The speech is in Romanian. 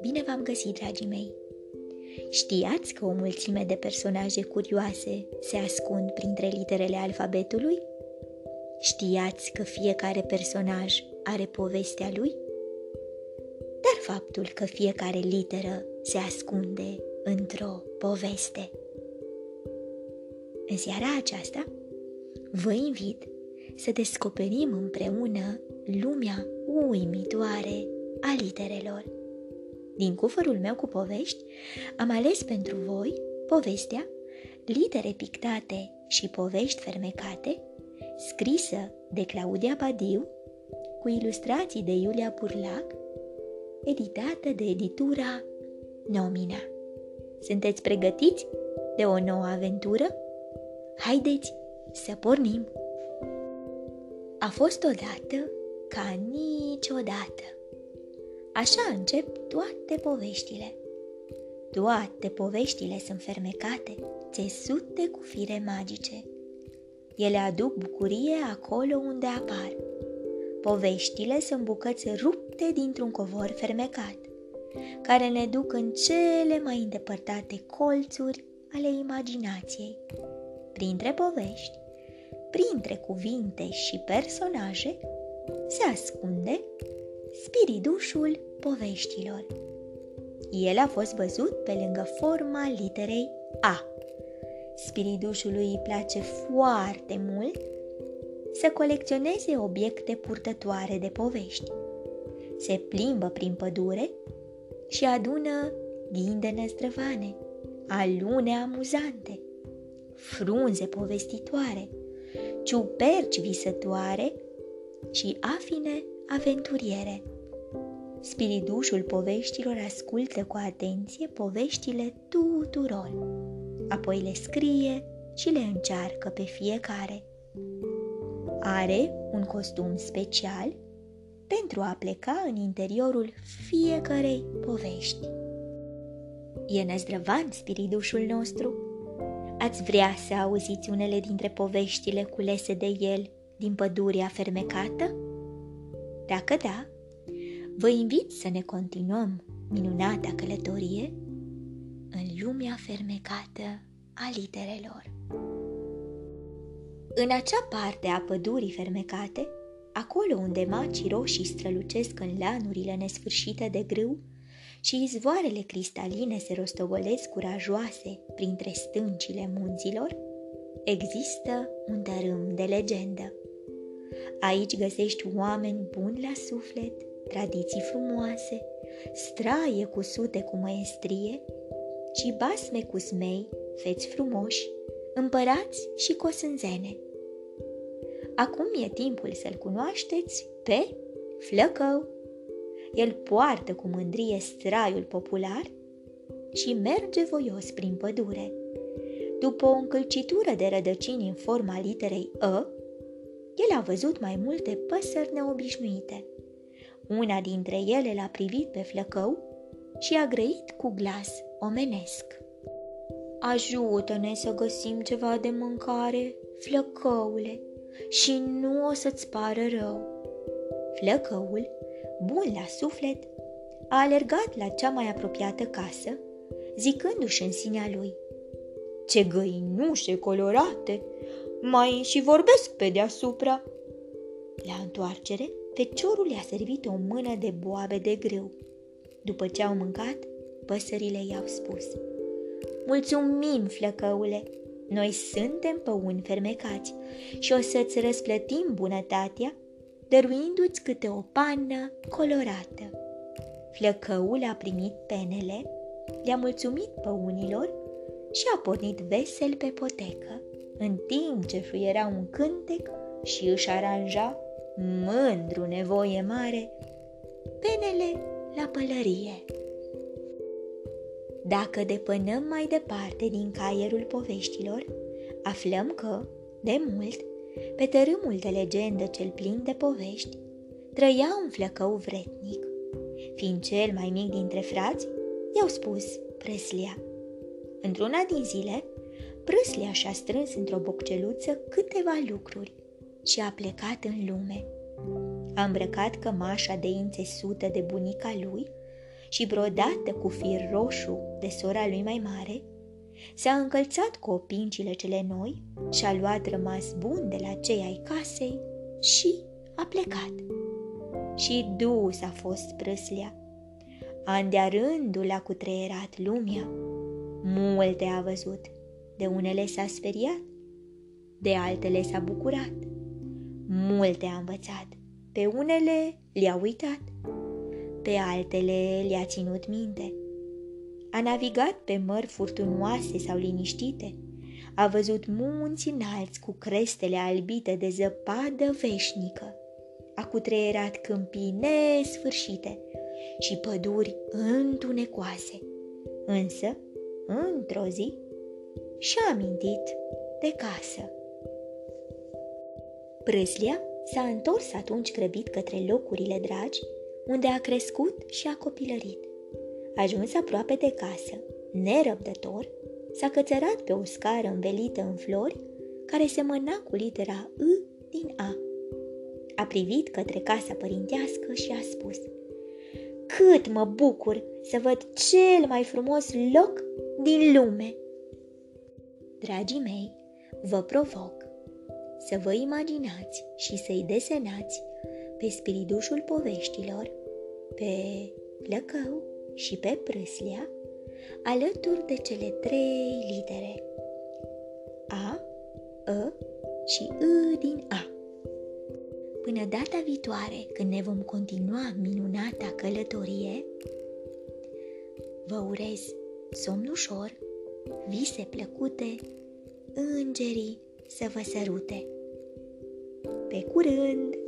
Bine v-am găsit, dragii mei! Știați că o mulțime de personaje curioase se ascund printre literele alfabetului? Știați că fiecare personaj are povestea lui? Dar faptul că fiecare literă se ascunde într-o poveste. În seara aceasta, vă invit să descoperim împreună lumea uimitoare a literelor. Din cufărul meu cu povești, am ales pentru voi povestea Litere pictate și povești fermecate, scrisă de Claudia Badiu, cu ilustrații de Iulia Purlac, editată de editura Nomina. Sunteți pregătiți de o nouă aventură? Haideți să pornim! A fost odată ca niciodată. Așa încep toate poveștile. Toate poveștile sunt fermecate, țesute cu fire magice. Ele aduc bucurie acolo unde apar. Poveștile sunt bucăți rupte dintr-un covor fermecat, care ne duc în cele mai îndepărtate colțuri ale imaginației. Printre povești, printre cuvinte și personaje, se ascunde spiridușul poveștilor. El a fost văzut pe lângă forma literei A. Spiridușului îi place foarte mult să colecționeze obiecte purtătoare de povești. Se plimbă prin pădure și adună ghinde năstrăvane, alune amuzante, frunze povestitoare, ciuperci visătoare și afine aventuriere. Spiridușul poveștilor ascultă cu atenție poveștile tuturor, apoi le scrie și le încearcă pe fiecare. Are un costum special pentru a pleca în interiorul fiecărei povești. E năzdrăvan spiridușul nostru? Ați vrea să auziți unele dintre poveștile culese de el din pădurea fermecată? Dacă da, vă invit să ne continuăm minunata călătorie în lumea fermecată a literelor. În acea parte a pădurii fermecate, acolo unde macii roșii strălucesc în lanurile nesfârșite de grâu și izvoarele cristaline se rostogolesc curajoase printre stâncile munților, există un dărâm de legendă. Aici găsești oameni buni la suflet, tradiții frumoase, straie cusute cu măestrie și basme cu smei, feți frumoși, împărați și cosânzene. Acum e timpul să-l cunoașteți pe Flăcău. El poartă cu mândrie straiul popular și merge voios prin pădure. După o încălcitură de rădăcini în forma literei Ă, el a văzut mai multe păsări neobișnuite. Una dintre ele l-a privit pe flăcău și a grăit cu glas omenesc. Ajută-ne să găsim ceva de mâncare, flăcăule, și nu o să-ți pară rău. Flăcăul, bun la suflet, a alergat la cea mai apropiată casă, zicându-și în sinea lui, Ce găinușe colorate! mai și vorbesc pe deasupra. La întoarcere, feciorul i-a servit o mână de boabe de grâu. După ce au mâncat, păsările i-au spus Mulțumim, flăcăule! Noi suntem păuni fermecați și o să-ți răsplătim bunătatea dăruindu-ți câte o pană colorată. Flăcăul a primit penele, le-a mulțumit păunilor și a pornit vesel pe potecă în timp ce fluiera un cântec și își aranja, mândru nevoie mare, penele la pălărie. Dacă depănăm mai departe din caierul poveștilor, aflăm că, de mult, pe tărâmul de legendă cel plin de povești, trăia un flăcău vretnic. Fiind cel mai mic dintre frați, i-au spus Preslia. Într-una din zile, Prâslea și-a strâns într-o bocceluță câteva lucruri. și a plecat în lume. A îmbrăcat cămașa de ințesută de bunica lui și brodată cu fir roșu de sora lui mai mare, s-a încălțat cu opincile cele noi și-a luat rămas bun de la cei ai casei și a plecat. Și dus a fost prâslea. An de rândul a cutreierat lumea. Multe a văzut, de unele s-a speriat, de altele s-a bucurat. Multe a învățat, pe unele le-a uitat, pe altele le-a ținut minte. A navigat pe mări furtunoase sau liniștite, a văzut munți înalți cu crestele albite de zăpadă veșnică, a cutreierat câmpii nesfârșite și păduri întunecoase. Însă, într-o zi, și-a amintit de casă. Prâslia s-a întors atunci grăbit către locurile dragi, unde a crescut și a copilărit. Ajuns aproape de casă, nerăbdător, s-a cățărat pe o scară învelită în flori, care semăna cu litera I din A. A privit către casa părintească și a spus Cât mă bucur să văd cel mai frumos loc din lume! Dragii mei, vă provoc să vă imaginați și să-i desenați pe spiridușul poveștilor, pe plăcău și pe prâslea, alături de cele trei litere A, E și I din A. Până data viitoare, când ne vom continua minunata călătorie, vă urez somn ușor, vise plăcute, îngerii să vă sărute. Pe curând! thank you